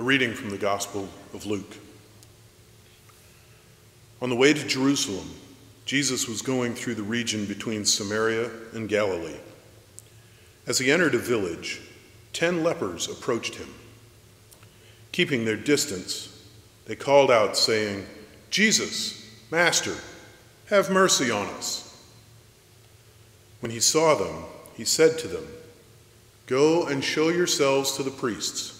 A reading from the Gospel of Luke. On the way to Jerusalem, Jesus was going through the region between Samaria and Galilee. As he entered a village, ten lepers approached him. Keeping their distance, they called out, saying, Jesus, Master, have mercy on us. When he saw them, he said to them, Go and show yourselves to the priests.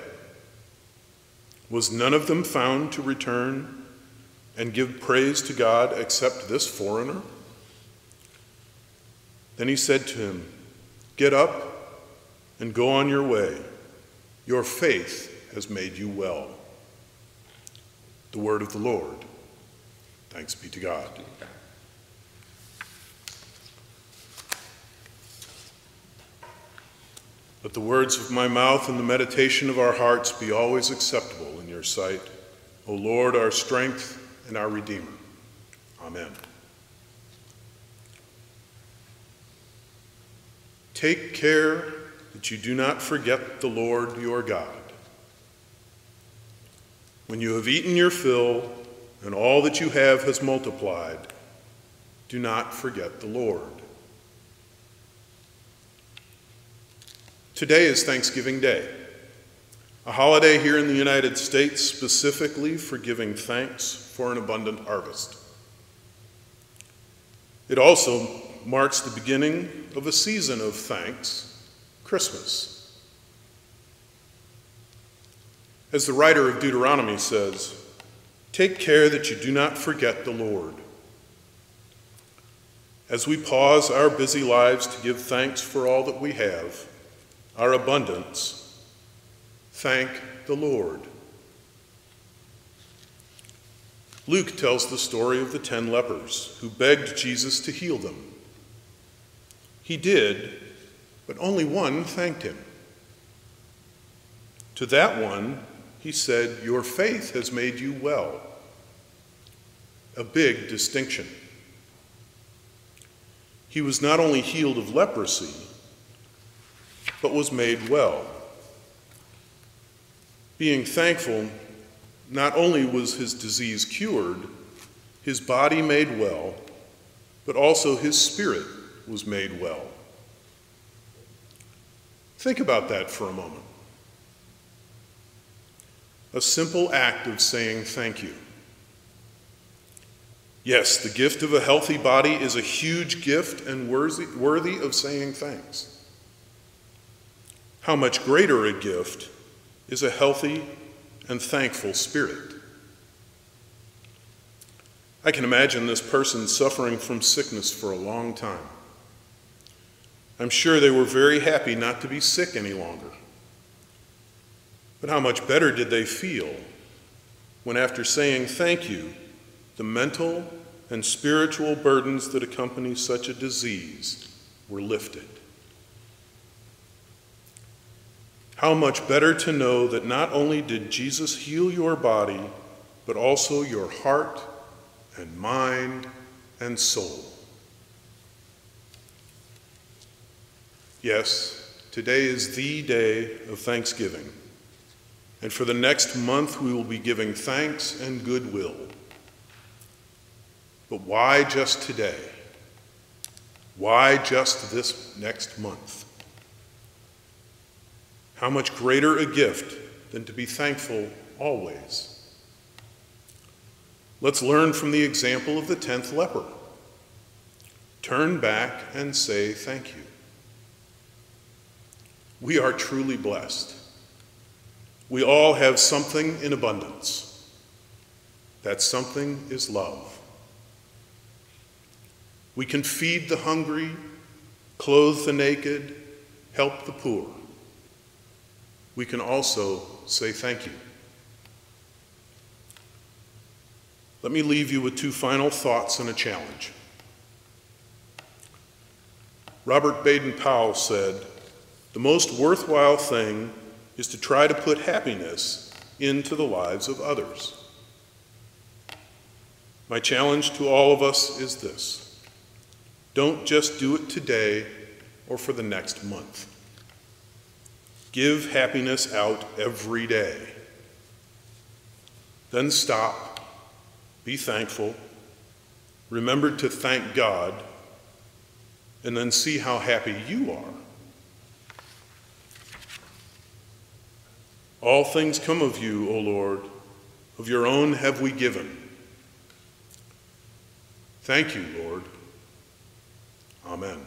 Was none of them found to return and give praise to God except this foreigner? Then he said to him, Get up and go on your way. Your faith has made you well. The word of the Lord. Thanks be to God. Let the words of my mouth and the meditation of our hearts be always acceptable your sight, O Lord, our strength and our Redeemer. Amen. Take care that you do not forget the Lord your God. When you have eaten your fill and all that you have has multiplied, do not forget the Lord. Today is Thanksgiving Day, a holiday here in the United States specifically for giving thanks for an abundant harvest. It also marks the beginning of a season of thanks, Christmas. As the writer of Deuteronomy says, take care that you do not forget the Lord. As we pause our busy lives to give thanks for all that we have, our abundance, thank the Lord. Luke tells the story of the ten lepers who begged Jesus to heal them. He did, but only one thanked him. To that one, he said, Your faith has made you well. A big distinction. He was not only healed of leprosy, but was made well. Being thankful, not only was his disease cured, his body made well, but also his spirit was made well. Think about that for a moment. A simple act of saying thank you. Yes, the gift of a healthy body is a huge gift and worthy, worthy of saying thanks. How much greater a gift is a healthy and thankful spirit. I can imagine this person suffering from sickness for a long time. I'm sure they were very happy not to be sick any longer. But how much better did they feel when, after saying thank you, the mental and spiritual burdens that accompany such a disease were lifted? How much better to know that not only did Jesus heal your body, but also your heart and mind and soul. Yes, today is the day of thanksgiving. And for the next month, we will be giving thanks and goodwill. But why just today? Why just this next month? How much greater a gift than to be thankful always? Let's learn from the example of the tenth leper. Turn back and say thank you. We are truly blessed. We all have something in abundance. That something is love. We can feed the hungry, clothe the naked, help the poor we can also say thank you. let me leave you with two final thoughts and a challenge. Robert Baden Powell said, The most worthwhile thing is to try to put happiness into the lives of others. My challenge to all of us is this don't just do it today or for the next month. Give happiness out every day. Then stop, be thankful, remember to thank God, and then see how happy you are. All things come of you, O Lord, of your own have we given. Thank you, Lord. Amen.